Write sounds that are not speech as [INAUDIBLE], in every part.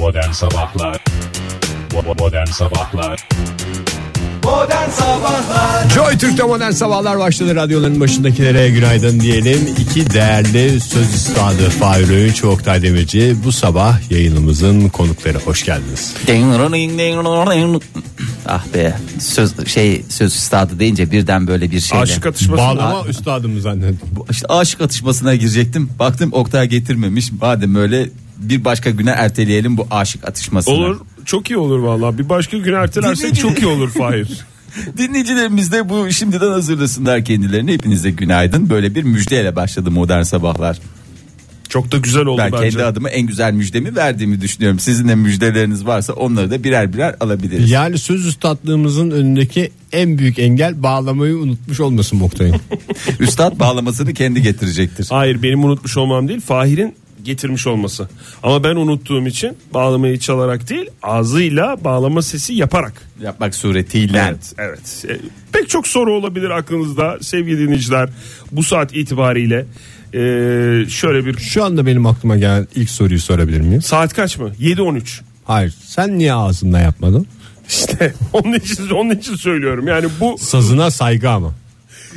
Modern Sabahlar Modern Sabahlar Modern Sabahlar Joy Türk'te modern sabahlar başladı. Radyoların başındakilere günaydın diyelim. İki değerli söz üstadı Fahir Öğünç ve Oktay Demirci bu sabah yayınımızın konukları. Hoş geldiniz. Ah be söz şey söz üstadı deyince birden böyle bir şeyle. Aşık atışması. Bağlama üstadımı zannettim. İşte aşık atışmasına girecektim. Baktım Oktay getirmemiş. Madem öyle bir başka güne erteleyelim bu aşık atışmasını. Olur. Çok iyi olur vallahi. Bir başka gün ertelersek çok iyi olur Fahir. [LAUGHS] Dinleyicilerimiz de bu şimdiden hazırlasınlar kendilerini. Hepinize günaydın. Böyle bir müjdeyle başladı modern sabahlar. Çok da güzel oldu Ben bence. kendi adıma en güzel müjdemi verdiğimi düşünüyorum. Sizin de müjdeleriniz varsa onları da birer birer alabiliriz. Yani söz üstadlığımızın önündeki en büyük engel bağlamayı unutmuş olmasın Oktay'ın. [LAUGHS] Üstad bağlamasını kendi getirecektir. Hayır benim unutmuş olmam değil Fahir'in getirmiş olması. Ama ben unuttuğum için bağlamayı çalarak değil ağzıyla bağlama sesi yaparak. Yapmak suretiyle. Evet, evet. E, pek çok soru olabilir aklınızda sevgili dinleyiciler. Bu saat itibariyle e, şöyle bir Şu anda benim aklıma gelen ilk soruyu sorabilir miyim? saat kaç mı? 7.13. Hayır. Sen niye ağzında yapmadın? İşte [LAUGHS] onun için onun için söylüyorum. Yani bu Sazına saygı ama.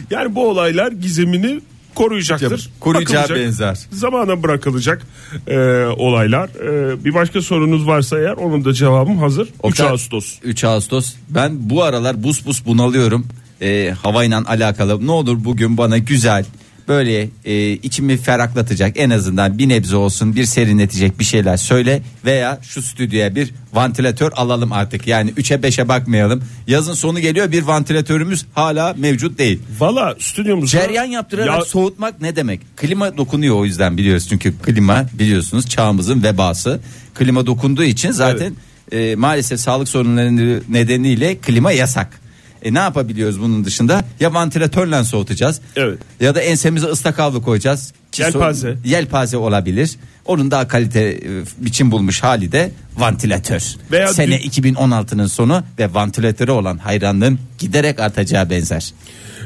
yani bu olaylar gizemini koruyacaktır. Koruyacağı benzer. Zamana bırakılacak e, olaylar. E, bir başka sorunuz varsa eğer onun da cevabım hazır. 3 Oktay, Ağustos. 3 Ağustos. Ben bu aralar bus bus bunalıyorum. Ee, havayla alakalı. Ne olur bugün bana güzel böyle e, içimi ferahlatacak en azından bir nebze olsun bir serinletecek bir şeyler söyle veya şu stüdyoya bir vantilatör alalım artık yani 3'e 5'e bakmayalım yazın sonu geliyor bir vantilatörümüz hala mevcut değil Valla stüdyomuzda Ceryan yaptırarak Ya- soğutmak ne demek? Klima dokunuyor o yüzden biliyoruz. Çünkü klima biliyorsunuz çağımızın vebası. Klima dokunduğu için zaten e, maalesef sağlık sorunları nedeniyle klima yasak. E ne yapabiliyoruz bunun dışında? Ya vantilatörle soğutacağız. Evet. Ya da ensemize ıslak havlu koyacağız. Yelpaze. so- Yelpaze olabilir. Onun daha kalite e, biçim bulmuş hali de vantilatör. Veya Sene dün- 2016'nın sonu ve vantilatörü olan hayranlığın giderek artacağı benzer.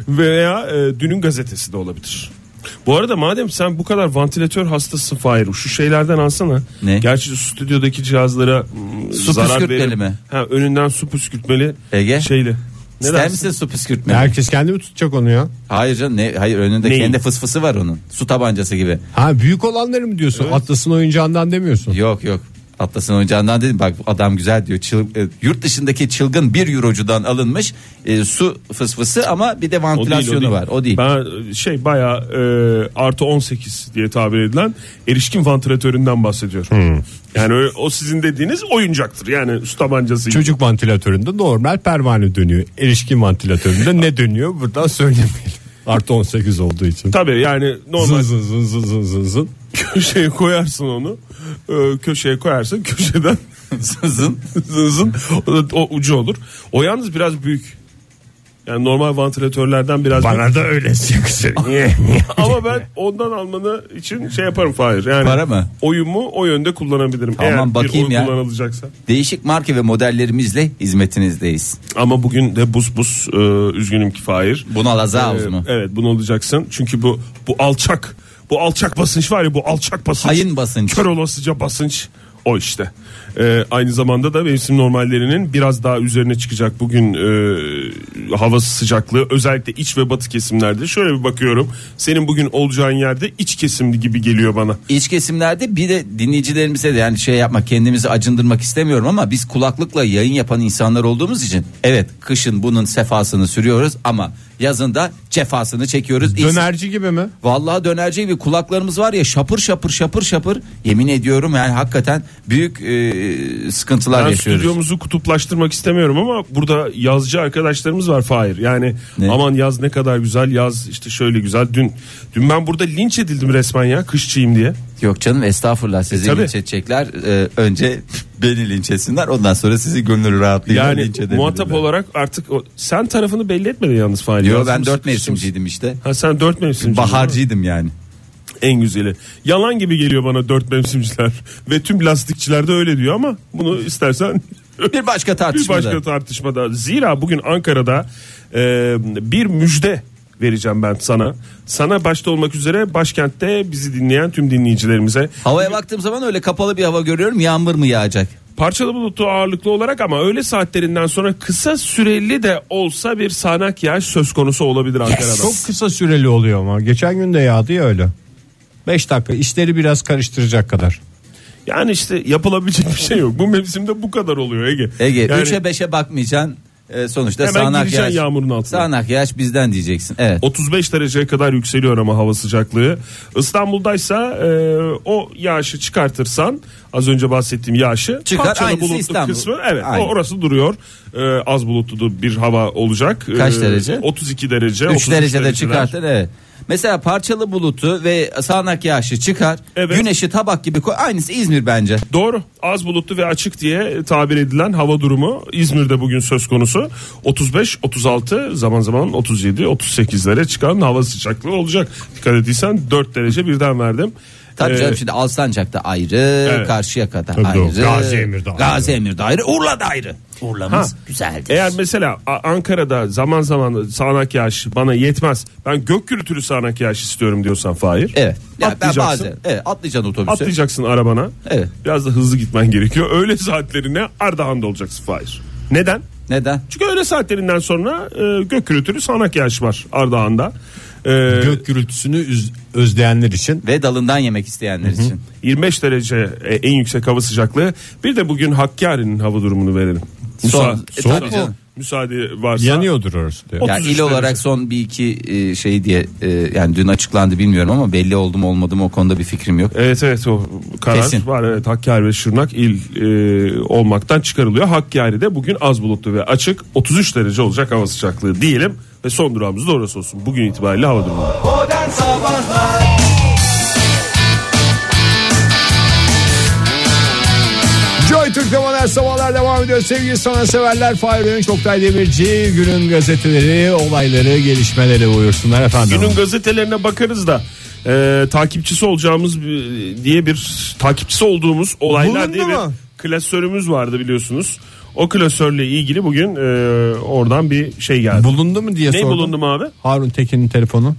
veya e, dünün gazetesi de olabilir. Bu arada madem sen bu kadar vantilatör hastasın Fahir şu şeylerden alsana. Ne? Gerçi stüdyodaki cihazlara mm, Su zarar verir. mi? Ha, önünden su püskürtmeli Ege? şeyle. Ne İster misin su püskürtme? Herkes kendi mi tutacak onu ya? Hayır canım ne hayır önünde Neyi? kendi fısfısı var onun. Su tabancası gibi. Ha büyük olanları mı diyorsun? Atlas'ın oyuncağından demiyorsun. Yok yok. Atlas'ın oyuncağından dedim bak adam güzel diyor. Çıl- e, yurt dışındaki çılgın bir eurocudan alınmış e, su fısfısı ama bir de O değil, o vantilasyonu değil. var. O değil. Ben e, şey bayağı e, artı 18 diye tabir edilen erişkin vantilatöründen bahsediyorum. Yani o, o sizin dediğiniz oyuncaktır. Yani su tabancası. Çocuk vantilatöründe normal pervane dönüyor. Erişkin vantilatöründe ne dönüyor buradan söylemeyelim. Artı 18 olduğu için. Tabii yani normal zın zın zın zın zın zın. Köşeye koyarsın onu. E, köşeye koyarsın köşeden [LAUGHS] Sızın. zın zın o, o ucu olur. O yalnız biraz büyük. Yani normal vantilatörlerden biraz büyük. Bana da öyle yakışır. [LAUGHS] Ama ben ondan almanı için şey yaparım Fahir. Yani Para mı? oyumu o yönde kullanabilirim. Tamam, Eğer bakayım bir ya. kullanılacaksa. Değişik marka ve modellerimizle hizmetinizdeyiz. Ama bugün de bus bus e, üzgünüm ki Fahir. Buna lazağız Ee, mı? Evet bunu olacaksın. Çünkü bu bu alçak bu alçak basınç var ya bu alçak basınç. Hayın basınç. Kör olasıca basınç o işte. Ee, aynı zamanda da mevsim normallerinin biraz daha üzerine çıkacak bugün e, hava sıcaklığı özellikle iç ve batı kesimlerde. Şöyle bir bakıyorum. Senin bugün olacağın yerde iç kesim gibi geliyor bana. İç kesimlerde bir de dinleyicilerimize de yani şey yapmak kendimizi acındırmak istemiyorum ama biz kulaklıkla yayın yapan insanlar olduğumuz için evet kışın bunun sefasını sürüyoruz ama yazın da cefasını çekiyoruz. Dönerci gibi mi? Vallahi dönerci gibi kulaklarımız var ya şapır şapır şapır şapır yemin ediyorum yani hakikaten büyük e, sıkıntılar Ben yaşıyoruz. stüdyomuzu kutuplaştırmak istemiyorum ama burada yazcı arkadaşlarımız var Fahir. Yani Ne? aman yaz ne kadar güzel yaz işte şöyle güzel. Dün dün ben burada linç edildim resmen ya kışçıyım diye. Yok canım estağfurullah sizi E, linç edecekler. Ee, önce [LAUGHS] beni linç etsinler ondan sonra sizi gönül rahatlığıyla Yani linç edebilirler. muhatap olarak artık o, sen tarafını belli etmedin yalnız Fahir. Yo Yazın ben dört mevsimciydim işte. Ha sen dört mevsimci. Baharcıydım yani. En güzeli. Yalan gibi geliyor bana dört mevsimciler. [LAUGHS] Ve tüm lastikçiler de öyle diyor ama bunu istersen [LAUGHS] Bir başka bir tartışmada. başka tartışmada. Zira bugün Ankara'da e, bir müjde vereceğim ben sana. Sana başta olmak üzere başkentte bizi dinleyen tüm dinleyicilerimize. Havaya baktığım zaman öyle kapalı bir hava görüyorum. Yağmur mu yağacak? Parçalı bulutlu ağırlıklı olarak ama öğle saatlerinden sonra kısa süreli de olsa bir sağanak yağış söz konusu olabilir Ankara'da. Çok kısa süreli oluyor ama. Geçen gün de yağdı ya öyle. 5 dakika işleri biraz karıştıracak kadar. Yani işte yapılabilecek bir şey yok. Bu mevsimde bu kadar oluyor Ege. Ege Yani 3'e 5'e bakmayacaksın. Ee, sonuçta Hemen sağanak gireceksin yağış. yağmurun altına. Sağanak yağış bizden diyeceksin. Evet. 35 dereceye kadar yükseliyor ama hava sıcaklığı. İstanbul'daysa e, o yağışı çıkartırsan az önce bahsettiğim yağışı Çıkar, parçalı aynısı bulutlu İstanbul. kısmı evet o Aynı. orası duruyor. E, az bulutlu bir hava olacak. Kaç E, derece? 32 derece. 3 33 derecede dereceler. çıkartır evet. Mesela parçalı bulutu ve sağanak yağışı çıkar. Evet. Güneşi tabak gibi koy. Aynısı İzmir bence. Doğru. Az bulutlu ve açık diye tabir edilen hava durumu İzmir'de bugün söz konusu. 35, 36, zaman zaman 37, 38'lere çıkan hava sıcaklığı olacak. Dikkat ettiysen 4 derece birden verdim. Tabii Ee, canım şimdi Alsancak'ta ayrı, Evet. Karşıyaka'da Tabii ayrı. doğru. Gaziemir'de ayrı. Gaziemir'de ayrı, Urla'da ayrı. Urla'mız Ha. güzeldir. Eğer mesela Ankara'da zaman zaman sağanak yağış bana yetmez. Ben gök gürültülü sağanak yağış istiyorum diyorsan Fahir. Evet. Ya ben Atlayacaksın. bazen evet, atlayacaksın otobüse. Atlayacaksın arabana. Evet. Biraz da hızlı gitmen gerekiyor. Öğle saatlerine Ardahan'da olacaksın Fahir. Neden? Neden? Çünkü öğle saatlerinden sonra e, gök gürültülü sağanak yağış var Ardahan'da. E, Gök gürültüsünü üz- özleyenler için Ve dalından yemek isteyenler için. 25 derece e, en yüksek hava sıcaklığı. Bir de bugün Hakkari'nin hava durumunu verelim. Son, Müsa- e, soğuk tabii mu? canım. müsaade varsa. yanıyordur orası diyor. O- Ya 33 il olarak derece. son bir iki e, şey diye e, yani dün açıklandı bilmiyorum ama belli oldu mu olmadı mı o konuda bir fikrim yok. Evet evet o karar Kesin. var. Evet Hakkari ve Şırnak il e, olmaktan çıkarılıyor. Hakkari'de bugün az bulutlu ve açık 33 derece olacak hava sıcaklığı diyelim ve son durağımız da orası olsun. Bugün itibariyle hava durumu. Joy Türk'te modern sabahlar devam ediyor. Sevgili sanatseverler Fahir Öğünç, Oktay Demirci günün gazeteleri, olayları, gelişmeleri buyursunlar efendim. Günün gazetelerine bakarız da e, takipçisi olacağımız diye bir takipçisi olduğumuz olaylar Bulundu diye mu? bir klasörümüz vardı biliyorsunuz. O klasörle ilgili bugün e, oradan bir şey geldi. Bulundu mu diye ne sordum. bulundu mu abi? Harun Tekin'in telefonu.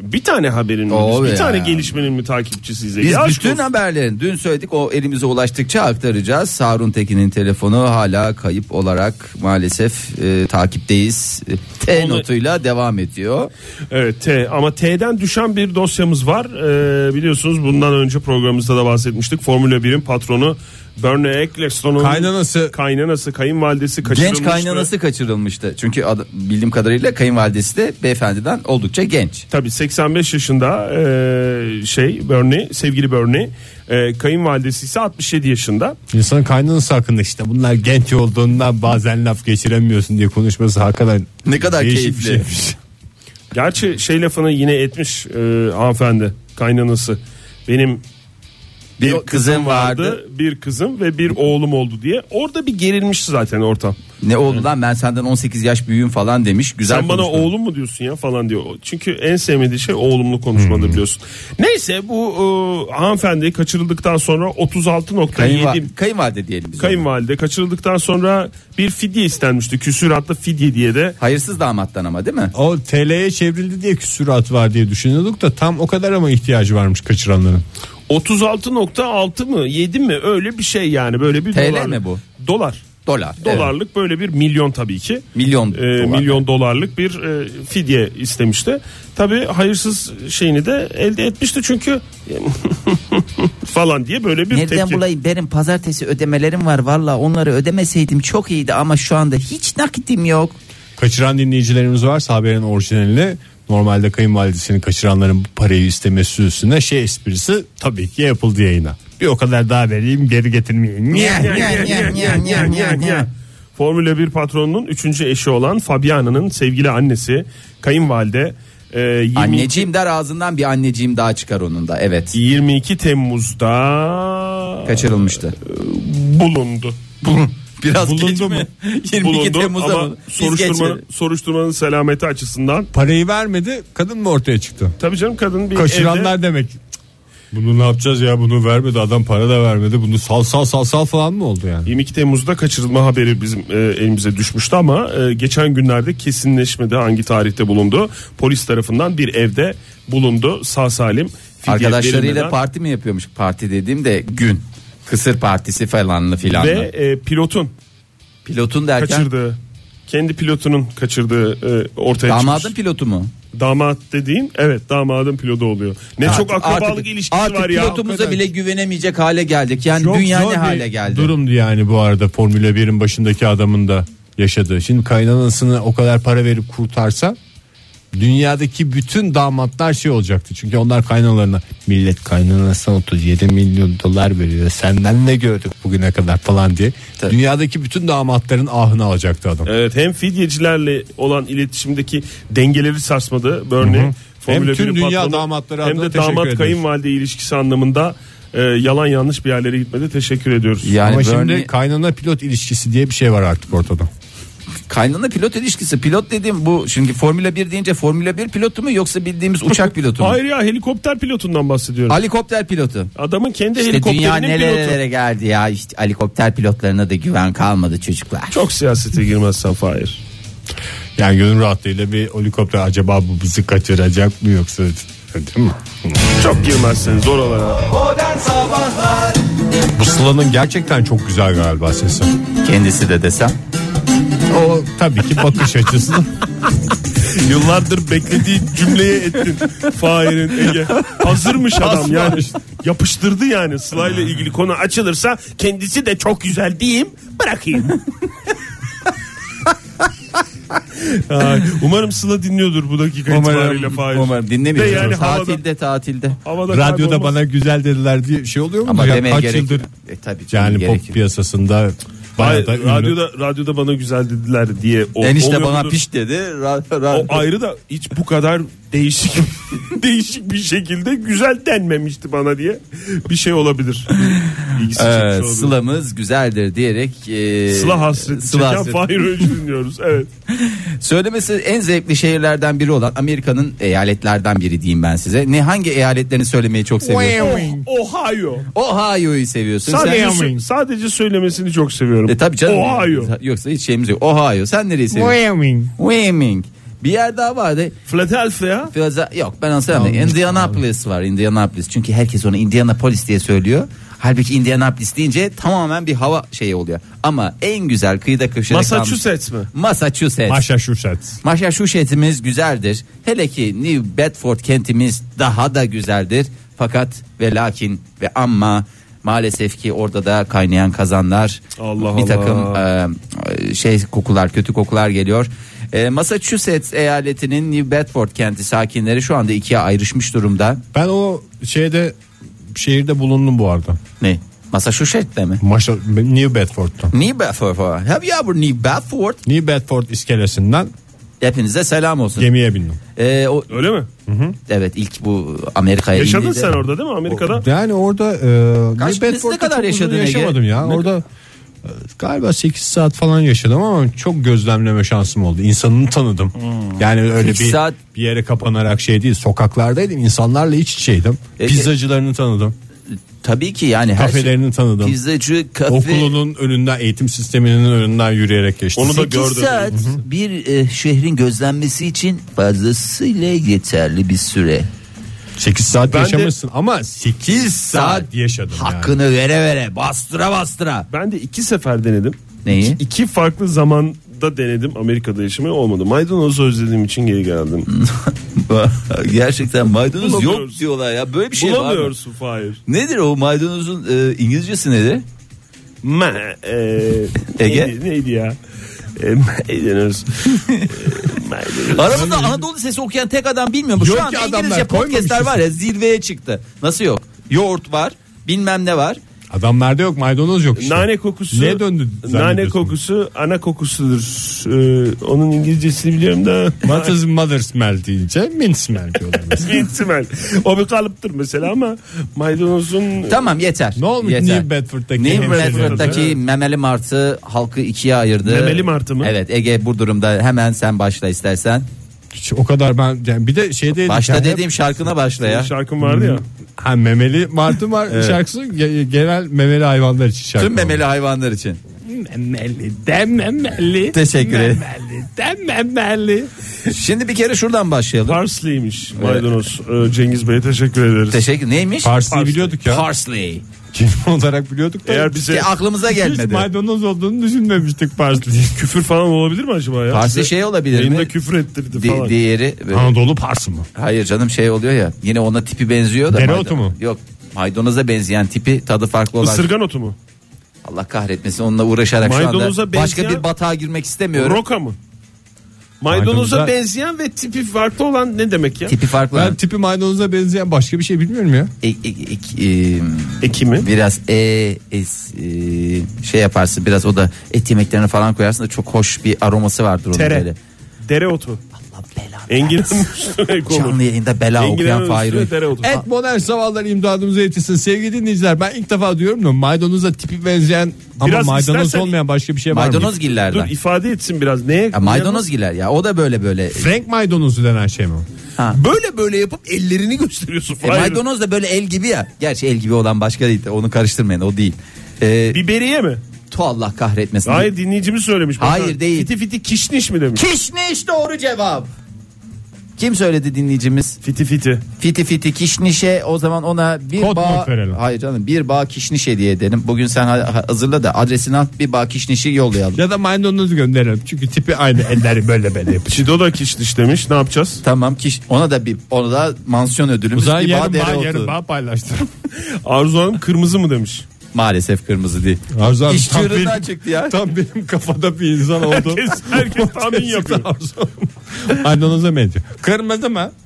Bir tane haberin mi? Bir ya. tane gelişmenin mi takipçisiyiz? Biz Ya bütün olsun. haberlerin dün söyledik o elimize ulaştıkça aktaracağız. Sarun Tekin'in telefonu hala kayıp olarak maalesef e, takipteyiz. T Onu- notuyla devam ediyor. Evet T ama T'den düşen bir dosyamız var. Ee, biliyorsunuz bundan önce programımızda da bahsetmiştik. Formula 1'in patronu Bernie Ecclestone'un Kaynanası. kaynanası, kayınvalidesi kaçırılmıştı. Genç kaynanası kaçırılmıştı. Çünkü bildiğim kadarıyla kayınvalidesi de beyefendiden oldukça genç. Tabii 85 yaşında e, şey Bernie, sevgili Bernie. E, kayınvalidesi ise 67 yaşında. İnsanın kaynanası hakkında işte bunlar genç olduğundan bazen laf geçiremiyorsun diye konuşması hakikaten Ne kadar keyifli. bir şeymiş. Gerçi şey lafını yine etmiş e, hanımefendi kaynanası. Benim bir kızım vardı, bir kızım ve bir oğlum oldu diye. Orada bir gerilmiş zaten ortam. Ne oldu lan ben senden 18 yaş büyüğüm falan demiş. Güzel Sen bana konuşma. oğlum mu diyorsun ya falan diyor. Çünkü en sevmediği şey oğlumlu konuşmadır biliyorsun. Neyse bu e, hanımefendi kaçırıldıktan sonra 36.7 Kayınva- kayınvalide diyelim biz. ona. kayınvalide kaçırıldıktan sonra bir fidye istenmişti. Küsüratlı fidye diye de. Hayırsız damattan ama değil mi? O TL'ye çevrildi diye küsurat var diye düşünüyorduk da tam o kadar ama ihtiyacı varmış kaçıranların. 36.6 mı 7 mi öyle bir şey yani böyle bir TL dolar. mi bu? Dolar. Dolar. evet. Dolarlık böyle bir milyon tabii ki. Milyon Ee, dolar. milyon dolarlık bir e, fidye istemişti. Tabii hayırsız şeyini de elde etmişti çünkü [LAUGHS] falan diye böyle bir Nereden tepki. bulayım benim pazartesi ödemelerim var valla onları ödemeseydim çok iyiydi ama şu anda hiç nakitim yok. Kaçıran dinleyicilerimiz varsa haberin orijinalini normalde kayınvalidesini kaçıranların bu parayı istemesi üstüne şey esprisi tabii ki yapıldı yayına. Bir o kadar daha vereyim geri getirmeyeyim. Niye? Nya, nya, nya. Formula 1 patronunun 3. eşi olan Fabiana'nın sevgili annesi kayınvalide e, 20 Anneciğim der ağzından bir anneciğim daha çıkar onun da evet 22 Temmuz'da kaçırılmıştı. bulundu. [LAUGHS] Biraz Bulundu geç mu? [LAUGHS] mi? 22 bulundu Temmuz'da ama mı? Biz soruşturmanın, geçelim. soruşturmanın selameti açısından Parayı vermedi kadın mı ortaya çıktı? tabii canım kadın bir Kaçıranlar evde demek. Bunu ne yapacağız ya bunu vermedi adam para da vermedi bunu sal sal sal sal falan mı oldu yani? 22 Temmuz'da kaçırılma haberi bizim e, elimize düşmüştü ama e, geçen günlerde kesinleşmedi hangi tarihte bulundu. Polis tarafından bir evde bulundu sağ salim. Fidye Arkadaşlarıyla verilmeden parti mi yapıyormuş? Parti dediğim de gün. Kısır partisi falanlı filanlı. ve e, pilotun Pilotun derken kaçırdığı kendi pilotunun kaçırdığı e, ortaya damadın çıkmış. pilotu mu? Damat dediğin evet damadın pilotu oluyor. Ne çok akrabalık artık, ilişkisi artık var ya. pilotumuza hakikaten. bile güvenemeyecek hale geldik. Yani Çok dünya ne hale geldi? Durumdu yani bu arada Formula 1'in başındaki adamın da yaşadığı. Şimdi kaynanasını o kadar para verip kurtarsa dünyadaki bütün damatlar şey olacaktı. Çünkü onlar kaynanalarına millet kaynanasına 37 milyon dolar veriyor. Senden ne gördük bugüne kadar falan diye. Tabii. Dünyadaki bütün damatların ahını alacaktı adam. Evet hem fidyecilerle olan iletişimdeki dengeleri sarsmadı Bernie. Formula Hem tüm 1'in dünya patronu, damatları hem de damat kayınvalide ilişkisi anlamında e, yalan yanlış bir yerlere gitmedi. Teşekkür ediyoruz. Yani Ama Bernie- şimdi kaynana pilot ilişkisi diye bir şey var artık ortada. Kaynana pilot ilişkisi. Pilot dediğim bu. Çünkü Formula 1 deyince Formula 1 pilotu mu yoksa bildiğimiz uçak pilotu mu? Hayır ya helikopter pilotundan bahsediyorum. Helikopter pilotu. Adamın kendi İşte dünya helikopterinin pilotu. nerelere geldi ya işte helikopter pilotlarına da güven kalmadı çocuklar. Çok siyasete girmezsen Fahir. Yani gönül rahatlığıyla bir helikopter acaba bu bizi kaçıracak mı yoksa değil mi? Çok girmezseniz oralara. Modern Sabahlar Bu Sıla'nın gerçekten çok güzel galiba sesi. Kendisi de desem. O tabii ki bakış açısı. Yıllardır beklediği cümleye ettin Fahir'in Ege. Hazırmış adam yani. Yapıştırdı yani Sıla ile ilgili konu açılırsa kendisi de çok güzel diyeyim bırakayım. Ay, umarım Sıla dinliyordur bu dakika itibariyle Fahir. umarım dinlemiyor. De yani havada- tatilde tatilde. Havada Radyoda bana güzel dediler diye şey oluyor mu? Ama Ya demeye kaç gerek yıldır yok. E, tabii yani gerek pop yok. piyasasında Hayır, da radyoda radyoda bana güzel dediler diye. O, Enişte bana piş dedi. Ra- O ra- ayrı da hiç bu kadar değişik [LAUGHS] değişik bir şekilde güzel denmemişti bana diye bir şey olabilir. İlgisi Ee, olabilir. Sılamız güzeldir diyerek e, Sıla hasreti Sıla çeken hasreti. Fahir dinliyoruz. Evet. [LAUGHS] Söylemesi en zevkli şehirlerden biri olan Amerika'nın eyaletlerden biri diyeyim ben size. Ne hangi eyaletlerini söylemeyi çok seviyorsun? Ohio. Ohio'yu seviyorsun. Sadece, Sen, sadece söylemesini çok seviyorum. e, tabii canım. Ohio. Yoksa hiç şeyimiz yok. Ohio. Sen nereyi seviyorsun? Wyoming. Bir yer daha vardı. Philadelphia. Philadelphia- Yok ben onu sevmiyorum. Indianapolis var. Indianapolis. Çünkü herkes onu Indianapolis diye söylüyor. Halbuki Indianapolis deyince tamamen bir hava şeyi oluyor. Ama en güzel kıyıda köşede Massachusetts mi? kalmış- Massachusetts. Massachusetts. Massachusetts'imiz güzeldir. Hele ki New Bedford kentimiz daha da güzeldir. Fakat ve lakin ve ama maalesef ki orada da kaynayan kazanlar Allah bir takım Allah. e, şey kokular kötü kokular geliyor. E, Massachusetts eyaletinin New Bedford kenti sakinleri şu anda ikiye ayrışmış durumda. Ben o şeyde şehirde bulundum bu arada. Ne? Massachusetts'te mi? Maşa, New Bedford'da. New Bedford. Have you ever New Bedford? New Bedford iskelesinden Hepinize selam olsun. gemiye bindim. E, o, Öyle mi? evet ilk bu Amerika'ya Yaşadın sen orada değil mi Amerika'da? Yani orada e, Kaç- New ne Bedford'da kadar çok uzun yaşadın Ege? yaşamadım ya. Ne- Orada galiba 8 saat falan yaşadım ama çok gözlemleme şansım oldu. İnsanını tanıdım. Yani öyle bir saat- bir yere kapanarak şey değil. Sokaklardaydım. insanlarla iç içeydim. Ege- Pizzacılarını tanıdım. Tabii ki yani her şey. Kafelerini tanıdım. Pizzacı, kafe. Okulunun önünden, eğitim sisteminin önünden yürüyerek geçtim. Onu da Sekiz gördüm. saat bir e, şehrin gözlenmesi için fazlasıyla yeterli bir süre. 8 saat Ben de- yaşamışsın ama 8 saat yaşadım yani. Hakkını vere vere bastıra bastıra. Ben de iki sefer denedim. Neyi? İki, iki farklı zamanda denedim Amerika'da yaşamayı olmadı. Maydanozu özlediğim için geri geldim. [LAUGHS] Gerçekten maydanoz yok diyorlar ya böyle bir şey var mı? Bulamıyorsun Fahir. Nedir o maydanozun e, İngilizcesi nedir? Ma, e, [LAUGHS] Ege? Neydi, neydi ya? Maydanoz. E, maydanoz. Aramızda Anadolu sesi okuyan tek adam bilmiyorum. Şu Yok an ki adamlar, İngilizce podcastler var ya zirveye çıktı. Nasıl yok? Yoğurt var bilmem ne var. Adamlarda yok maydanoz yok işte. Nane kokusu. Neye döndü Nane kokusu ana kokusudur. Ee, onun İngilizcesini biliyorum da. What is mother smell deyince mint smell diyorlar mesela. [LAUGHS] Mint smell. O bir kalıptır mesela ama maydanozun Tamam yeter. Ne olmuş yeter. New Bedford'daki New? Bedford'daki memeli martı halkı ikiye ayırdı. Memeli martı mı? Evet Ege bu durumda hemen sen başla istersen. Hiç o kadar ben yani bir de şeyde Başta dediğim şarkına başla ya. Şarkım vardı ya. ha, memeli martı var şarkısı ge- genel memeli hayvanlar için şarkı. Tüm memeli hayvanlar için. memeli de memeli. Teşekkür ederim. Memeli de memeli. Şimdi bir kere şuradan başlayalım. Parsley'miş maydanoz. Ee, Cengiz Bey'e teşekkür ederiz. Teşekkür. Neymiş? Parsley'i biliyorduk ya. Parsley. Kelime [LAUGHS] olarak biliyorduk da. Eğer bize aklımıza hiç gelmedi. maydanoz olduğunu düşünmemiştik parsley'i. [LAUGHS] küfür falan olabilir mi acaba ya? Parsley şey olabilir mi? Yayında küfür ettirdi Di- falan. diğeri Anadolu parsı mı? hayır canım şey oluyor ya yine ona tipi benziyor da Dereotu mu? Yok maydanoza benzeyen tipi tadı farklı olan Isırgan otu mu? Allah kahretmesin onunla uğraşarak şu Maydanoza anda başka benzeyen- bir batağa girmek istemiyorum. Roka mı? Maydanoza Maydanoza- benzeyen ve tipi farklı olan ne demek ya? Tipi farklı. Ben tipi maydanoza benzeyen başka bir şey bilmiyorum ya. E- e- e- e- Ekimi. biraz e, es, e, şey yaparsın biraz o da et yemeklerine falan koyarsın da çok hoş bir aroması vardır onun Tere. böyle. Dereotu. Allah belanı üstüne konur. Canlı yayında bela okuyan Enginar'ın Fahir üstüne Öğünç. dereotu. Et modern sabahlar imdadımıza yetişsin. Sevgili dinleyiciler ben ilk defa diyorum da maydanoza tipi benzeyen ama Biraz maydanoz istersen- olmayan başka bir şey var mı? Maydanoz Dur gillerden. ifade etsin biraz. Neye? Ya maydanoz giler ya o da böyle böyle. Frank maydanozu denen şey mi? o? Ha. Böyle böyle yapıp ellerini gösteriyorsun. E, maydanoz da böyle el gibi ya. Gerçi el gibi olan başka değil. Onu karıştırmayın o değil. E, Biberiye mi? Tu Allah kahretmesin. Hayır dinleyicimiz söylemiş. Bak, Hayır, değil. Fiti fiti kişniş mi demiş? Kişniş doğru cevap. Kim söyledi dinleyicimiz? Fiti fiti. Fiti fiti kişnişe o zaman ona bir Kod bağ verelim. Hayır canım bir bağ kişniş hediye edelim. Bugün sen ha- ha- hazırla da adresini al bir bağ kişnişi yollayalım. Ya da maydanozu gönderelim. Çünkü tipi aynı elleri böyle böyle yapıyor. Çido da kişniş demiş. Ne yapacağız? Tamam kiş ona da bir ona da mansiyon ödülümüz zaman bir bağ yarın bağ, dereotu. yarın bağ paylaştırım. [LAUGHS] Arzu Hanım kırmızı mı demiş? Maalesef kırmızı değil. Arzu Hanım İş tam çığırından benim- çıktı ya. Tam benim kafada bir insan [LAUGHS] oldu. Herkes, herkes tahmin yapıyor. Maydanoza benziyor. Kırmızı mı? [LAUGHS]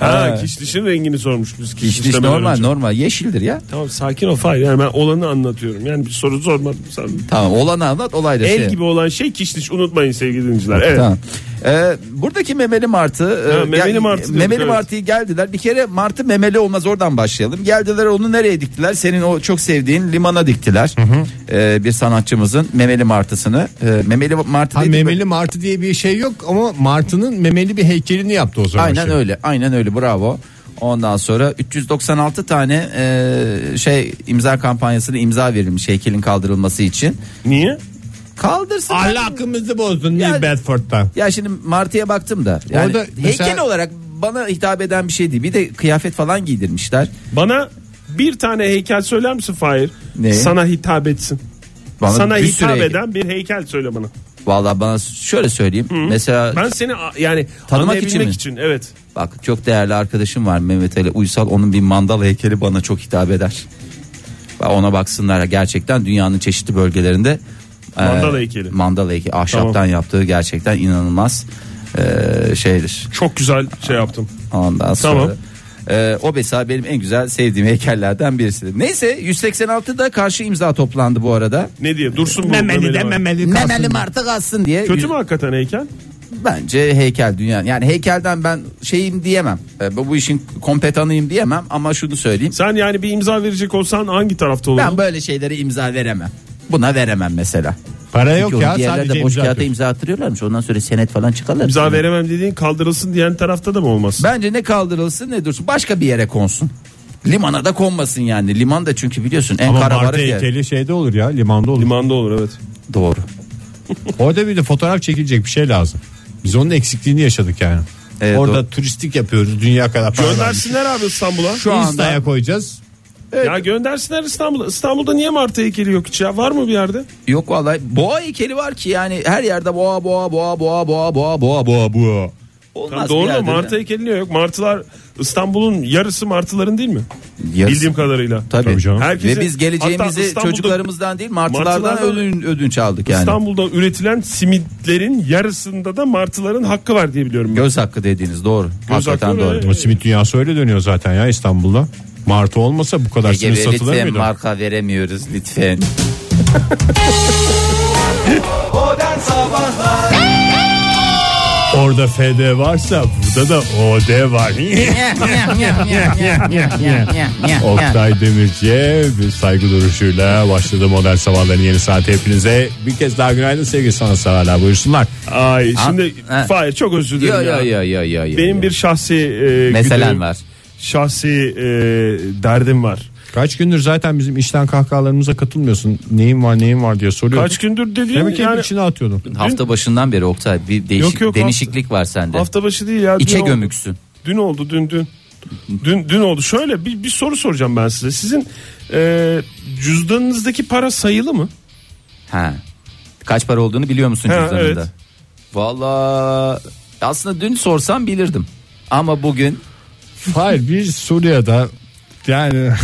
Ha, kişnişin rengini sormuş biz. Kişniş normal önce. normal yeşildir ya. Tamam sakin ol Fahir. Yani ben olanı anlatıyorum. Yani bir soru sormadım. Sen... Tamam olanı anlat olay da El şey. gibi olan şey kişniş unutmayın sevgili dinleyiciler. Evet. Tamam. Ee, buradaki memeli martı, e, Ha, memeli gel- martı diyorduk, memeli evet. martıyı geldiler. Bir kere martı memeli olmaz oradan başlayalım. Geldiler onu nereye diktiler? Senin o çok sevdiğin limana diktiler. Ee, bir sanatçımızın memeli martısını. Ee, memeli martı Ha, memeli martı diye bir şey yok ama martının memeli bir heykelini yaptı o zaman. Aynen şey. öyle. Aynen öyle. Bravo. Ondan sonra 396 tane e, şey imza kampanyasına imza verilmiş heykelin kaldırılması için. Niye? Kaldırsın. Ahlakımızı bozdun Ya- New Bedford'dan. Ya şimdi Martı'ya baktım da. Yani Orada mesela- heykel olarak bana hitap eden bir şey değil. Bir de kıyafet falan giydirmişler. Bana bir tane heykel söyler misin Fahir? Ne? Sana hitap etsin. Bana Sana bir hitap süre- eden bir heykel söyle bana. Vallahi bana şöyle söyleyeyim. Mesela Ben seni yani Tanımak için mi? için, evet. bak çok değerli arkadaşım var Mehmet Ali Uysal. Onun bir mandal heykeli bana çok hitap eder. Ona baksınlar gerçekten dünyanın çeşitli bölgelerinde e, Mandal heykeli. Mandal heykeli ahşaptan Tamam. yaptığı gerçekten inanılmaz e, şeydir. Çok güzel şey yaptım. Ondan sonra Tamam. e, o mesela benim en güzel sevdiğim heykellerden birisidir. Neyse 186'da karşı imza toplandı bu arada. Ne diye? Dursun bu Memeli de memeli var. memeli kalsın. Memeli martı kalsın diye. Kötü mü hakikaten heykel? Bence heykel dünya. Yani heykelden ben şeyim diyemem. E, bu bu işin kompetanıyım diyemem ama şunu söyleyeyim. Sen yani bir imza verecek olsan hangi tarafta olurdun? Ben böyle şeylere imza veremem. Buna veremem mesela. Para Çünkü yok ya sadece boş imza kağıda atıyor. imza attırıyorlarmış. Ondan sonra senet falan çıkarlar. İmza veremem dediğin kaldırılsın diyen tarafta da mı olmaz? Bence ne kaldırılsın ne dursun. Başka bir yere konsun. Limana da konmasın yani. Liman da çünkü biliyorsun en Ama kara martı varık yer. heykeli şeyde olur ya limanda olur. Limanda olur evet. Doğru. [LAUGHS] Orada bir de fotoğraf çekilecek bir şey lazım. Biz onun eksikliğini yaşadık yani. Evet, Orada turistik yapıyoruz dünya kadar para vermiş. Göndersinler abi İstanbul'a. Şu Insta'ya koyacağız. Ya göndersinler İstanbul'a. İstanbul'da niye Martı heykeli yok hiç ya? Var mı bir yerde? Yok vallahi boğa heykeli var ki yani her yerde boğa boğa boğa boğa boğa boğa boğa boğa boğa. Olmaz Tamam, bir doğru yerde Martı ya. heykeli niye yok? Martılar İstanbul'un yarısı Martıların değil mi? Yarısı- Bildiğim kadarıyla. Tabii. Tabii canım. Herkesin- Ve biz geleceğimizi çocuklarımızdan değil martılardan Martılardan- ödün, ödünç aldık yani. İstanbul'da üretilen simitlerin yarısında da martıların hakkı var diye biliyorum. ben. Göz hakkı dediğiniz doğru. Hakikaten hakkı doğru. ve- O simit dünyası öyle dönüyor zaten ya İstanbul'da. Martı olmasa bu kadar Ege Bey, satılır lütfen mıydı? marka veremiyoruz lütfen. Modern Sabahlar Orada FD varsa burada da OD var. [LAUGHS] Oktay Demirci'ye bir saygı duruşuyla başladı modern sabahların yeni saati hepinize. Bir kez daha günaydın sevgili sanatseverler buyursunlar. Ay şimdi ha. Fahir çok özür dilerim Yo ya. yo yo yo yo. yo. Benim bir şahsi e, Meselen güdüm, var. Şahsi e, derdim var. Kaç gündür zaten bizim işten kahkahalarımıza katılmıyorsun. Neyin var neyin var diye soruyorsun. Kaç gündür dediğim Demek ki yani içine atıyordun. Hafta başından beri Oktay bir değişik, Yok, yok, değişiklik var sende. hafta başı değil ya. İçe dün oldu. gömüksün. Dün oldu dün dün. Dün dün oldu. Şöyle bir, bir soru soracağım ben size. Sizin e, cüzdanınızdaki para sayılı mı? Ha. Kaç para olduğunu biliyor musun Ha, cüzdanında? evet. Valla aslında dün sorsam bilirdim. Ama bugün Hayır bir Suriye'de yani [LAUGHS]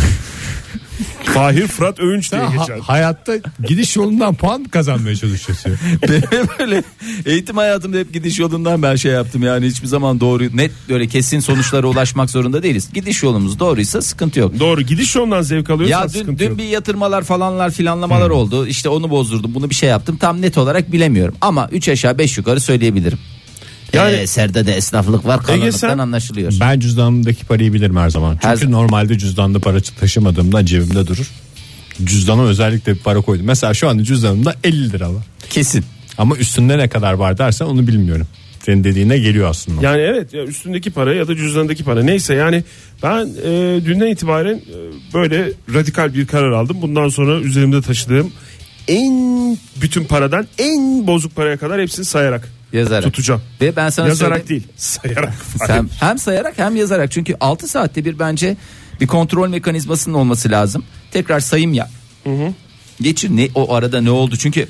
Fahir Fırat Öğünç diye ha- geçer. hayatta gidiş yolundan puan mı kazanmaya çalışıyorsun. [LAUGHS] benim böyle eğitim hayatımda hep gidiş yolundan ben şey yaptım yani hiçbir zaman doğru net böyle kesin sonuçlara ulaşmak zorunda değiliz. Gidiş yolumuz doğruysa sıkıntı yok. Doğru gidiş yolundan zevk alıyorsan Ya dün, sıkıntı dün yok. bir yatırmalar falanlar filanlamalar oldu. İşte onu bozdurdum. Bunu bir şey yaptım. Tam net olarak bilemiyorum. Ama 3 aşağı 5 yukarı söyleyebilirim. Yani- Yani Serde de esnaflık var. Kalınlıktan sen- anlaşılıyor. Ben cüzdanımdaki parayı bilirim her zaman. Çünkü Her- normalde cüzdanda para taşımadığımda cebimde durur. Cüzdana özellikle bir para koydum. Mesela şu anda cüzdanımda 50 lira var. Kesin. Ama üstünde ne kadar var dersen onu bilmiyorum. Senin dediğine geliyor aslında. Yani evet ya üstündeki para ya da cüzdandaki para neyse yani ben e, dünden itibaren e, böyle radikal bir karar aldım. Bundan sonra üzerimde taşıdığım en bütün paradan en bozuk paraya kadar hepsini sayarak Yazarak. tutacağım. Ve ben sana Yazarak söyleyeyim. değil sayarak. [LAUGHS] Sen hem sayarak hem yazarak. Çünkü 6 saatte bir bence bir kontrol mekanizmasının olması lazım. Tekrar sayım yap. Geçir ne o arada ne oldu? Çünkü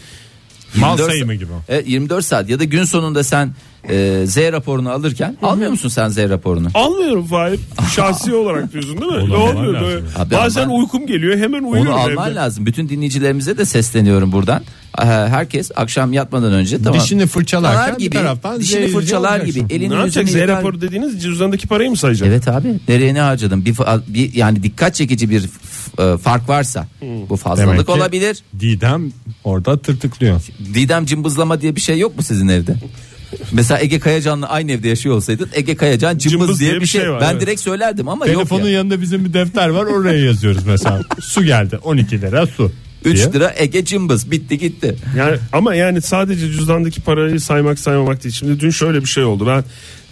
Mal 24 sayımı gibi. Evet, 24 saat ya da gün sonunda sen e, Z raporunu alırken almıyor musun sen Z raporunu? Almıyorum Fahir. [LAUGHS] Şahsi olarak diyorsun değil mi? Onu ne oluyor? lazım. Böyle? Abi Bazen ama- uykum geliyor hemen uyuyorum Onu alman evde. lazım. Bütün dinleyicilerimize de sesleniyorum buradan. Herkes akşam yatmadan önce tamam. Dişini fırçalarken Fırçalar bir gibi, taraftan dişini fırçalar gibi elini Ne yapacak? Z yüzünü yıkar. raporu dediğiniz cüzdandaki parayı mı sayacak? Evet abi. Nereye ne harcadın? Bir, bir yani dikkat çekici bir e, fark varsa bu Demek fazlalık ki olabilir. Didem orada tırtıklıyor. Didem cımbızlama diye bir şey yok mu sizin evde? Mesela Ege Kayacan'la aynı evde yaşıyor olsaydın Ege Kayacan cımbız, diye, bir şey. var, ben evet. direkt söylerdim ama Telefonun yok ya. yanında bizim bir defter var oraya yazıyoruz mesela. su geldi 12 lira su. 3 diye. lira Ege cımbız bitti gitti. Yani ama yani sadece cüzdandaki parayı saymak saymamak değil. Şimdi dün şöyle bir şey oldu. Ben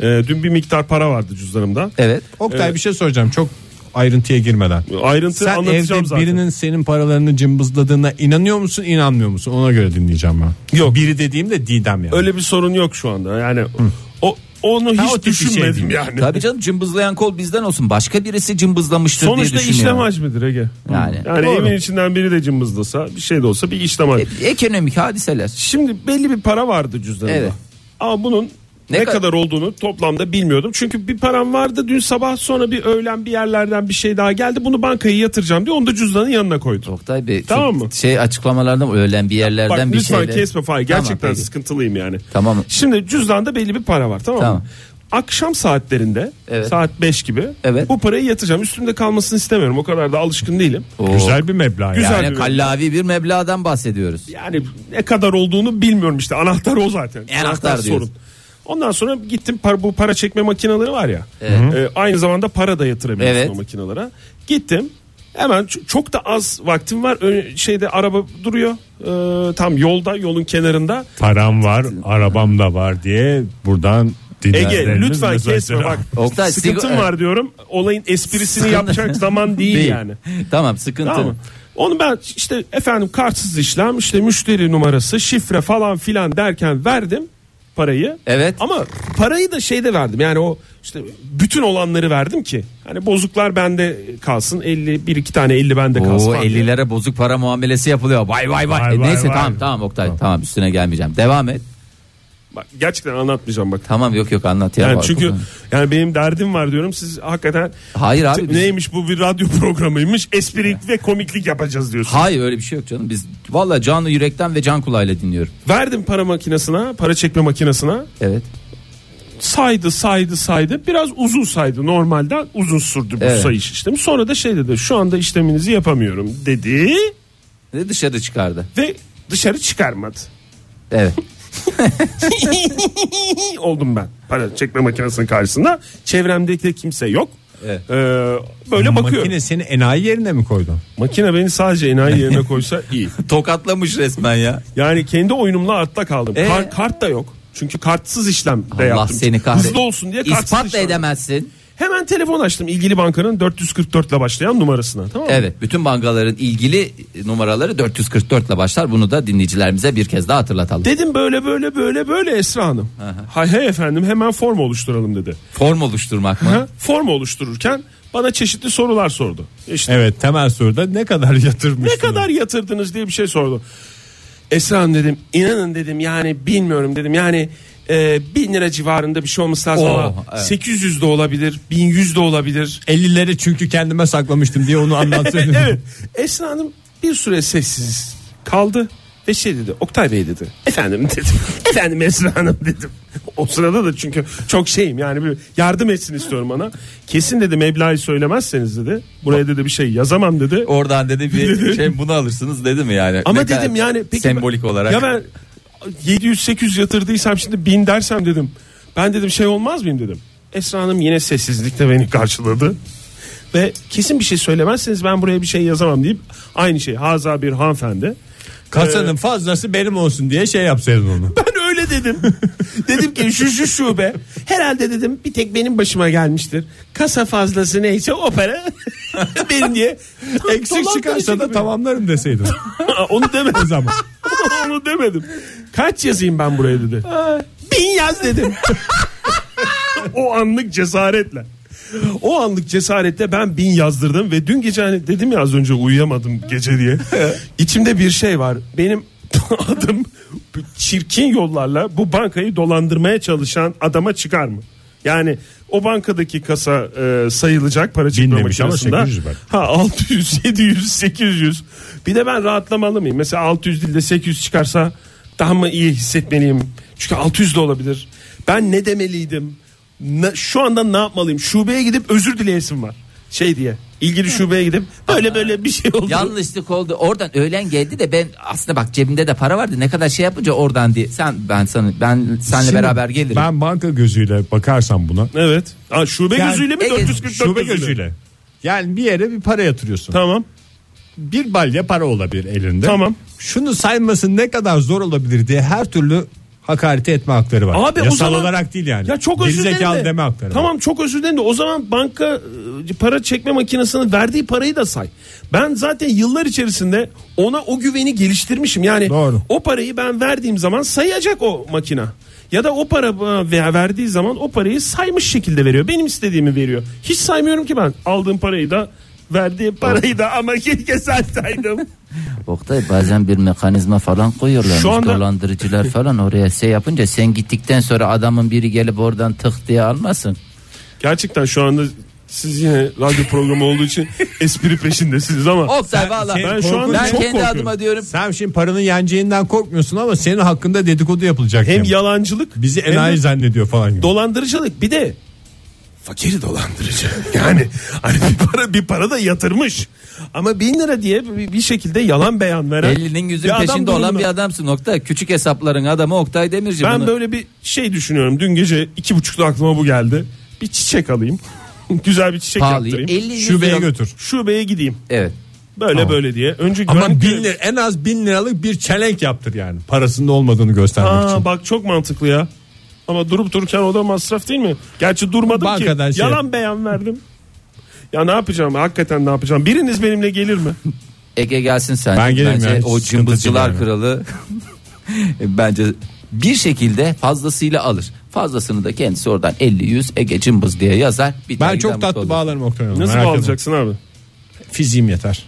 e, dün bir miktar para vardı cüzdanımda. Evet. Oktay bir şey soracağım çok ayrıntıya girmeden. Ayrıntı Sen anlatacağım evde zaten. birinin senin paralarını cımbızladığına inanıyor musun inanmıyor musun ona göre dinleyeceğim ben. Yok. Biri dediğimde Didem yani. Öyle bir sorun yok şu anda. Yani o onu hiç o şey düşünmedim değil. yani. Tabii canım cımbızlayan kol bizden olsun. Başka birisi cımbızlamıştır Sonuçta diye düşünüyorum. işlem hacmidir Ege. Yani. Yani Doğru. evin içinden biri de cımbızlasa bir şey de olsa bir işlem hacmi. E, Ekonomik hadiseler. Şimdi belli bir para vardı cüzdanımda. Evet. Ama bunun Ne ne, kadar- kadar olduğunu toplamda bilmiyordum. Çünkü bir param vardı dün sabah sonra bir öğlen bir yerlerden bir şey daha geldi. Bunu bankaya yatıracağım diye onu da cüzdanın yanına koydum. Oktay Bey Tamam mı? Şey açıklamalardan öğlen bir yerlerden Bak bir lütfen şeyler. kesme Fahir. Tamam, Gerçekten peki. sıkıntılıyım yani. Tamam. Şimdi cüzdanda belli bir para var tamam, Tamam. mı? Akşam saatlerinde Evet. saat 5 gibi Evet. bu parayı yatıracağım. Üstümde kalmasını istemiyorum. O kadar da alışkın değilim. Oo. Güzel bir meblağ Güzel. yani. Bir- kallavi bir meblağdan bahsediyoruz. Yani ne kadar olduğunu bilmiyorum işte. Anahtar o zaten. Anahtar diyoruz. Ondan sonra gittim par, bu para çekme makineleri var ya. Evet. e, aynı zamanda para da yatırabiliyorsun Evet. o makinelere. Gittim. Hemen çok da az vaktim var. Ö- şeyde araba duruyor. E, tam yolda, yolun kenarında. Param var arabam da var diye buradan Ege lütfen kesme bak. [LAUGHS] Oktay, Sıkıntım var diyorum. Olayın esprisini Sıkıntı- yapacak zaman [LAUGHS] değil, yani. tamam sıkıntı. Tamam? Onu ben işte efendim kartsız işlem işte müşteri numarası şifre falan filan derken verdim parayı. Evet. Ama parayı da şeyde verdim yani o işte bütün olanları verdim ki hani bozuklar bende kalsın 50 bir iki tane 50 bende kalsın. Oo falan diye. 50'lere bozuk para muamelesi yapılıyor. Vay vay vay. Vay E, vay neyse vay. tamam tamam Oktay tamam. üstüne gelmeyeceğim. Devam et. Bak, gerçekten anlatmayacağım bak. Tamam yok yok anlat ya. Yani Bak, çünkü [LAUGHS] yani benim derdim var diyorum siz hakikaten Hayır abi. biz- neymiş bu bir radyo programıymış esprilik ve komiklik yapacağız diyorsun. Hayır öyle bir şey yok canım. Biz vallahi canlı yürekten ve can kulağıyla dinliyorum. Verdim para makinesine para çekme makinesine Evet. saydı saydı saydı biraz uzun saydı normalden uzun sürdü bu Evet. sayış işlemi sonra da şey dedi şu anda işleminizi yapamıyorum dedi Ve dışarı çıkardı. ve dışarı çıkarmadı. Evet. [LAUGHS] oldum ben para çekme makinesinin karşısında. Çevremde de kimse yok. Evet. Ee, böyle bakıyor. Makine seni enayi yerine mi koydun? Makine beni sadece enayi yerine [LAUGHS] koysa iyi. Tokatlamış resmen ya. Yani kendi oyunumla artta kaldım. Ee? Kar- kart da yok. Çünkü kartsız işlem de Allah yaptım. seni kahretsin. Hızlı olsun diye kartsız İspat da işlem. edemezsin. Hemen telefon açtım ilgili bankanın 444 ile başlayan numarasına. Tamam mı? Evet bütün bankaların ilgili numaraları 444 ile başlar. Bunu da dinleyicilerimize bir kez daha hatırlatalım. Dedim böyle böyle böyle böyle Esra Hanım. Hay hay efendim hemen form oluşturalım dedi. Form oluşturmak mı? Ha, form oluştururken bana çeşitli sorular sordu. İşte Evet temel soruda ne kadar yatırmış? ne kadar yatırdınız diye bir şey sordu. Esra Hanım dedim inanın dedim yani bilmiyorum dedim yani e, bin lira civarında bir şey olması lazım Oo, ama evet. 800 de olabilir 1100 de olabilir. 50'leri çünkü kendime saklamıştım diye onu anlatsaydım. [LAUGHS] evet Esra Hanım bir süre sessiz kaldı ve şey dedi Oktay Bey dedi efendim [LAUGHS] dedim efendim Esra Hanım dedim o sırada da çünkü çok şeyim yani bir yardım etsin istiyorum bana kesin dedi meblağı söylemezseniz dedi buraya dedi bir şey yazamam dedi Oradan dedi bir [LAUGHS] şey bunu alırsınız dedi mi yani? ama Ne dedim yani peki sembolik olarak. ya ben 700-800 yatırdıysam şimdi 1000 dersem dedim. Ben dedim şey olmaz mıyım? dedim. Esra Hanım yine sessizlikle beni karşıladı. Ve kesin bir şey söylemezseniz ben buraya bir şey yazamam deyip aynı şey. Haza bir hanımefendi. Kasanın fazlası benim olsun diye şey yapsaydın onu. [LAUGHS] Ben öyle dedim. [LAUGHS] dedim ki şu şu şube. Herhalde dedim bir tek benim başıma gelmiştir. Kasa fazlası neyse o para [LAUGHS] benim diye. Eksik çıkarsa da tamamlarım deseydin. [LAUGHS] Onu demedim. zaman. Onu demedim. Kaç yazayım ben buraya dedi. Bin yaz dedim. o anlık cesaretle. O anlık cesaretle ben bin yazdırdım ve dün gece hani dedim ya az önce uyuyamadım gece diye. İçimde bir şey var. Benim adım çirkin yollarla bu bankayı dolandırmaya çalışan adama çıkar mı? Yani o bankadaki kasa e, sayılacak para makinesinde. 800 belki. Ha 600, 700, 800. Bir de ben rahatlamalı mıyım? Mesela 600 değil de 800 çıkarsa daha mı iyi hissetmeliyim? Çünkü 600 de olabilir. Ben ne demeliydim? Ne- şu anda ne yapmalıyım? Şubeye gidip özür dileyesim var. Şey diye. İlgili şubeye gidip böyle böyle bir şey oldu. Yanlışlık oldu. Oradan öğlen geldi de ben aslında bak cebimde de para vardı. Ne kadar şey yapınca oradan diye. Sen ben sana ben seninle Şimdi beraber gelirim. Ben banka gözüyle bakarsam buna. Evet. Ha, şube Yani gözüyle mi Ege- 444 Şube gözüyle? gözüyle. Yani bir yere bir para yatırıyorsun. Tamam. Bir balya para olabilir elinde. Tamam. Şunu sayması ne kadar zor olabilir diye her türlü hakareti etme hakları var. Abi o Yasal zaman- olarak değil yani. Ya çok özür dilerim de. deme hakları var. Tamam çok özür dilerim de o zaman banka e, para çekme makinesinin verdiği parayı da say. Ben zaten yıllar içerisinde ona o güveni geliştirmişim. Yani Doğru. o parayı ben verdiğim zaman sayacak o makina. Ya da o para veya verdiği zaman o parayı saymış şekilde veriyor. Benim istediğimi veriyor. Hiç saymıyorum ki ben. Aldığım parayı da verdiği parayı da ama keşke saysaydım. [LAUGHS] Oktay bazen bir mekanizma falan koyuyorlar. Şu anda- Dolandırıcılar falan oraya şey yapınca sen gittikten sonra adamın biri gelip oradan tık diye almasın. Gerçekten şu anda siz yine radyo programı olduğu için [LAUGHS] espri peşindesiniz ama Oktay valla ben şu anda ben çok kendi korkuyorum. adıma diyorum. Sen şimdi paranın yeneceğinden korkmuyorsun ama senin hakkında dedikodu yapılacak. hem diye. yalancılık Bizi enayi zannediyor falan gibi. dolandırıcılık bir de fakiri dolandırıcı. [LAUGHS] Yani hani bir para bir para da yatırmış. Ama bin lira diye bir, şekilde yalan beyan veren Elinin yüzün bir adam peşinde olan bir adamsın Oktay. Küçük hesapların adamı Oktay Demirci. Ben Bunu- böyle bir şey düşünüyorum. Dün gece iki buçukta aklıma bu geldi. Bir çiçek alayım. [LAUGHS] Güzel bir çiçek pahalı. yaptırayım. 50 100 Şubeye götür. Şubeye gideyim. Evet. Böyle Tamam. böyle diye. Önce Ama bin lira, en az bin liralık bir çelenk yaptır yani. Parasında olmadığını göstermek Aa, için. bak çok mantıklı ya. Ama durup dururken o da masraf değil mi? Gerçi durmadım Bankadan ki. şey- Yalan beyan verdim. Ya ne yapacağım? Hakikaten ne yapacağım? Biriniz benimle gelir mi? [LAUGHS] Ege gelsin sen. Ben gelirim Bence ya, hiç o cımbızcılar yani. kralı [LAUGHS] bence bir şekilde fazlasıyla alır. Fazlasını da kendisi oradan 50 100 Ege cımbız diye yazar. Bir Ben çok tatlı olur. bağlarım Oktay Hanım. Nasıl merak bağlayacaksın abi? Fiziğim yeter.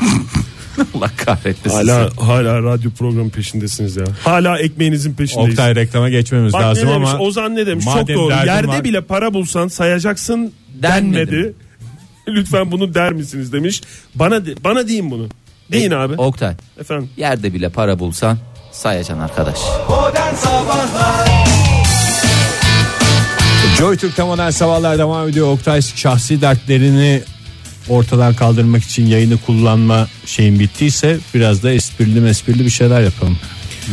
[LAUGHS] [LAUGHS] Allah kahretmesin. Hala hala radyo programı peşindesiniz ya. Hala ekmeğinizin peşindeyiz. Oktay reklama geçmemiz Bak lazım ne demiş ama Ozan ne demiş çok doğru. Yerde var- bile para bulsan sayacaksın Denmedi. denmedi. [LAUGHS] Lütfen bunu der misiniz demiş. Bana de- bana deyin bunu. Deyin abi. Oktay Efendim. yerde bile para bulsan sayacaksın arkadaş. Modern Sabahlar Joy Türk'te modern sabahlar devam ediyor. Oktay şahsi dertlerini ortadan kaldırmak için yayını kullanma şeyin bittiyse biraz da esprili mesprili bir şeyler yapalım.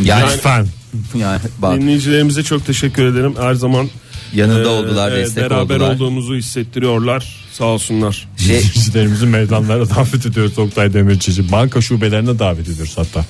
Yani Lütfen. Yani bak Dinleyicilerimize çok teşekkür ederim. Her zaman yanında e, oldular, e, destek beraber oldular. olduğumuzu hissettiriyorlar. Sağ olsunlar. Şey, Dinleyicilerimizi meydanlara davet ediyoruz Oktay Demirci'ci. Banka şubelerine davet ediyoruz hatta.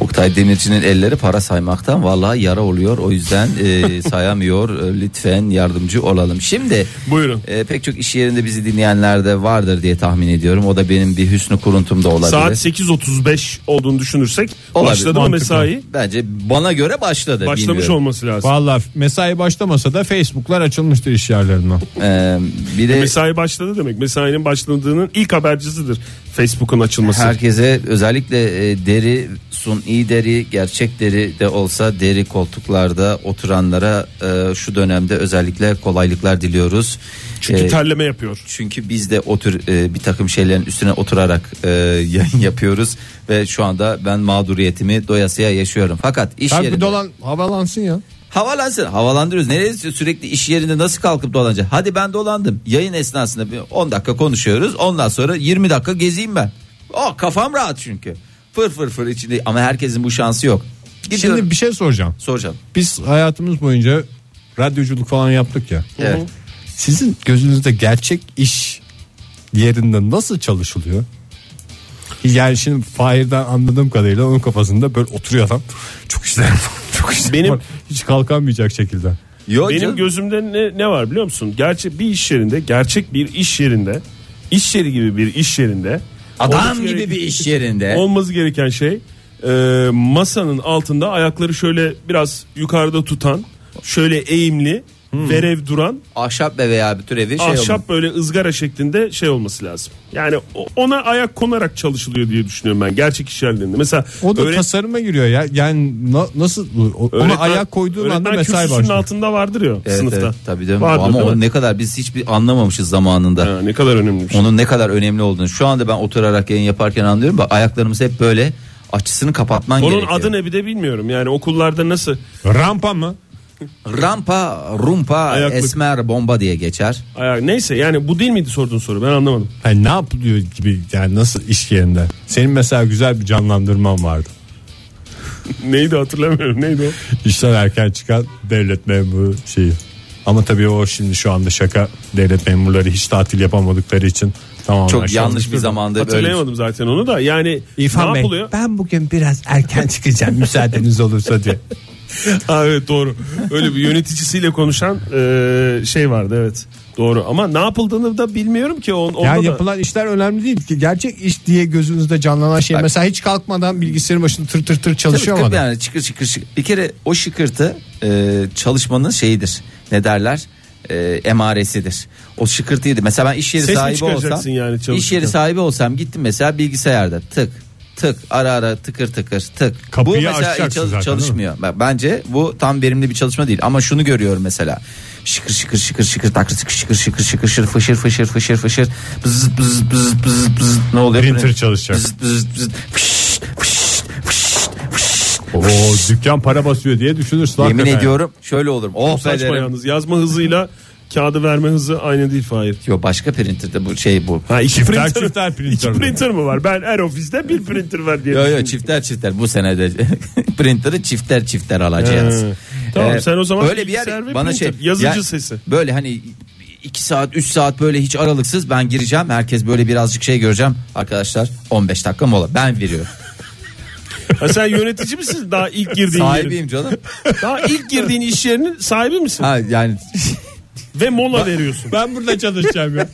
Oktay Demirci'nin elleri para saymaktan vallahi yara oluyor. O yüzden e, [LAUGHS] sayamıyor. E, Lütfen yardımcı olalım. Şimdi Buyurun. e, pek çok iş yerinde bizi dinleyenler de vardır diye tahmin ediyorum. O da benim bir hüsnü kuruntum da olabilir. Saat 8.35 olduğunu düşünürsek Olabilir, başladı mı mesai? Bence bana göre başladı. Başlamış bilmiyorum. olması lazım. Valla mesai başlamasa da Facebook'lar açılmıştır iş yerlerinden. E, bir de Mesai başladı demek. Mesainin başladığının ilk habercisidir Facebook'un açılması. herkese özellikle e, deri suni deri gerçek deri de olsa deri koltuklarda oturanlara e, şu dönemde özellikle kolaylıklar diliyoruz. Çünkü E, terleme yapıyor. Çünkü biz de o tür e, bir takım şeylerin üstüne oturarak e, [LAUGHS] yayın yapıyoruz ve şu anda ben mağduriyetimi doyasıya yaşıyorum. Fakat iş Tabii yerinde dolan havalansın ya. Havalansın havalandırıyoruz. Nereye sürekli iş yerinde nasıl kalkıp dolanacak? Hadi ben dolandım. Yayın esnasında bir 10 dakika konuşuyoruz. Ondan sonra 20 dakika gezeyim ben. Oh kafam rahat çünkü. Fır fır fır içinde ama herkesin bu şansı yok. Gidiyorum. Şimdi bir şey soracağım. soracağım. Biz hayatımız boyunca radyoculuk falan yaptık ya. Evet. Sizin gözünüzde gerçek iş yerinde nasıl çalışılıyor? Yani şimdi Fahir'den anladığım kadarıyla onun kafasında böyle oturuyor adam. Çok işlerim var. Çok işlerim Benim- var. Hiç kalkamayacak şekilde. Yo Benim canım. gözümde ne, ne var biliyor musun? Gerçek bir iş yerinde, gerçek bir iş yerinde, iş yeri gibi bir iş yerinde adam gibi gereken- bir iş yerinde. [LAUGHS] olması gereken şey e, masanın altında ayakları şöyle biraz yukarıda tutan, şöyle eğimli, verev duran, ahşap ve veya bir türevi şey ahşap olmuş. böyle ızgara şeklinde şey olması lazım. Yani ona ayak konarak çalışılıyor diye düşünüyorum ben gerçek iş yerlerinde. Mesela O da öğret- tasarıma giriyor ya. Yani na- nasıl o- ona öğretmen- ayak koyduğun anda öğretmen mesai başlıyor. altında vardır ya Evet, sınıfta. evet, tabii canım. Vardır, Ama değil o mi? ne kadar biz hiçbir anlamamışız zamanında. Ha, ne kadar önemli bir şey. Onun ne kadar önemli olduğunu. Şu anda ben oturarak yayın yaparken anlıyorum. Bak ayaklarımız hep böyle açısını kapatman Onun gerekiyor. adı ne bir de bilmiyorum. Yani okullarda nasıl Rampa mı? Rampa, rumpa, Ayaklık. esmer bomba diye geçer. ayak neyse yani bu değil miydi sorduğun soru ben anlamadım. Hani ne yapılıyor gibi yani nasıl iş yerinde? Senin mesela güzel bir canlandırman vardı. [LAUGHS] Neydi hatırlamıyorum neydi o? İşten erken çıkan devlet memuru şeyi. Ama tabii o şimdi şu anda şaka devlet memurları hiç tatil yapamadıkları için tamamen Çok yanlış bir zamanda böyle. Hatırlayamadım zaten onu da yani İrfan ne Bey yapılıyor? ben bugün biraz erken çıkacağım müsaadeniz olursa diye. [LAUGHS] [LAUGHS] Ha, evet doğru. Öyle bir yöneticisiyle konuşan e, şey vardı evet. Doğru ama ne yapıldığını da bilmiyorum ki. On, onda Yani da- yapılan işler önemli değil ki. Gerçek iş diye gözünüzde canlanan şey. Bak. Mesela hiç kalkmadan bilgisayarın başında tır tır tır çalışıyor mu tabii adam? yani çıkır çıkır çıkır. Bir kere o şıkırtı e, çalışmanın şeyidir. Ne derler? E, emaresidir. O şıkırtıydı. Mesela ben iş yeri Ses sahibi olsam, yani iş yeri sahibi olsam gittim mesela bilgisayarda tık tık ara ara tıkır tıkır tık. Kapıyı bu mesela çalış- zaten, çalışmıyor. Ben- Bence bu tam verimli bir çalışma değil ama şunu görüyorum mesela. Şıkır şıkır şıkır şıkır takır şıkır şıkır şıkır şıkır şıkır fışır fışır fışır fışır bız bız bız bız bız ne oluyor? Printer çalışacak. Bız bız bız. Oo, dükkan para basıyor diye düşünürsün. Yemin ediyorum şöyle olurum. Oh Saçma yalnız yazma hızıyla kağıdı verme hızı aynı değil Fahir. Yo başka printer'da bu şey bu. Ha iki Çifter printer, çifter printer iki mi? printer mı var? Ben her ofiste bir printer var diye Yo yo düşündüm. çifter çifter bu senede [LAUGHS] printer'ı çifter çifter alacağız. He. Tamam, Ee, sen o zaman öyle bir yer bana printer, şey yazıcı ya- sesi. Böyle hani 2 saat 3 saat böyle hiç aralıksız ben gireceğim. Herkes böyle birazcık şey göreceğim. Arkadaşlar 15 dakika mola ben veriyorum. Ha, sen yönetici misin daha ilk girdiğin yerin? Sahibiyim canım. Daha ilk girdiğin iş yerinin sahibi misin? Ha yani Ve mola veriyorsun. Ben burada çalışacağım ya.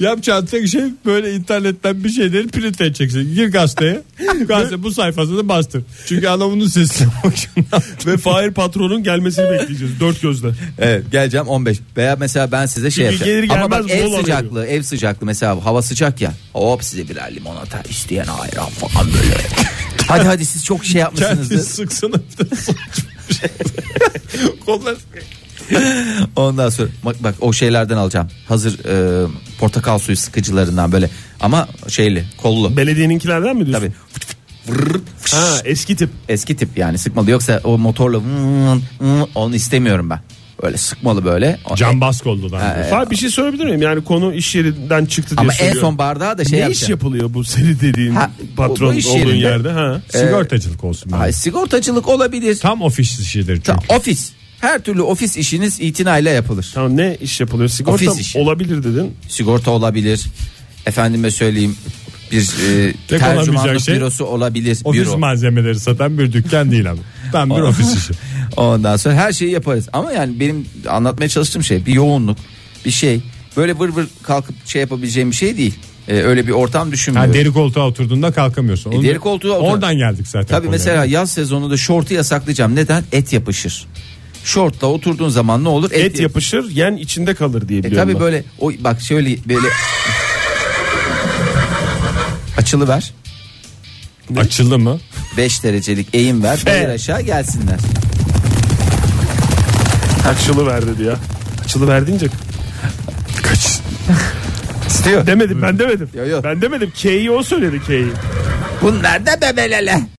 Yapacağın tek şey böyle internetten bir şeyleri print edeceksin. Gir gazeteye. Gazete bu sayfasını bastır. Çünkü adamın sesini. [LAUGHS] Ve Fahir patronun gelmesini bekleyeceğiz dört gözle. Evet geleceğim 15 veya mesela ben size şey Çünkü yapacağım. gelir Ama bak gelmez ev mola sıcaklığı ev sıcaklığı mesela hava sıcak ya hop size birer limonata isteyen ayran falan böyle. hadi hadi siz çok şey yapmışsınızdır. bir şey. [LAUGHS] Kollar [LAUGHS] Ondan sonra bak, bak o şeylerden alacağım. Hazır e, portakal suyu sıkıcılarından böyle ama şeyli kollu. Belediyeninkilerden mi diyorsun? Tabii. Vırr, fış. Ha eski tip. Eski tip yani sıkmalı yoksa o motorla vın, vın, onu istemiyorum ben. Böyle sıkmalı böyle. O- Can Baskoldu'dan. Ha, evet. Abi bir şey sorabilir miyim? Yani konu iş yerinden çıktı diye Ama en söylüyorum. son bardağı da şey ne iş yapacağım. yapılıyor bu seni dediğin Ha, patron bu iş olduğun yerinde- yerde? Ha. Sigortacılık olsun. bence. Ay, sigortacılık olabilir. Tam ofis işidir çünkü. Ta- ofis. Her türlü ofis işiniz itinayla yapılır. Tamam ne iş yapılıyor? Sigorta Ofis işi. olabilir dedin. Sigorta olabilir. Efendime söyleyeyim bir e, Tek tercümanlık olamayacak şey, bürosu olabilir. Ofis büro. malzemeleri satan bir dükkan değil ama. Tam bir ofis işi. [LAUGHS] Ondan sonra her şeyi yaparız. Ama yani benim anlatmaya çalıştığım şey bir yoğunluk, bir şey. Böyle vır vır kalkıp şey yapabileceğim bir şey değil. Ee, öyle bir ortam düşünmüyorum. Ha, deri koltuğa oturduğunda kalkamıyorsun. Onu- E, deri koltuğa otur- Oradan geldik zaten. Tabii konuya. mesela yaz sezonunda şortu yasaklayacağım. Neden? Et yapışır. Şortla oturduğun zaman ne olur? Et yapışır, yen içinde kalır diye E biliyorum. tabii ben. böyle o bak şöyle böyle açılı ver. Açıldı mı? 5 derecelik eğim ver. Bir aşağı gelsinler. Açılı ver dedi ya. Açılı ver deyince Kaç? İstiyor. demedim ben demedim. Yo, yo. Ben demedim. K'yi o söyledi K'yi. Bunlar da bebelele.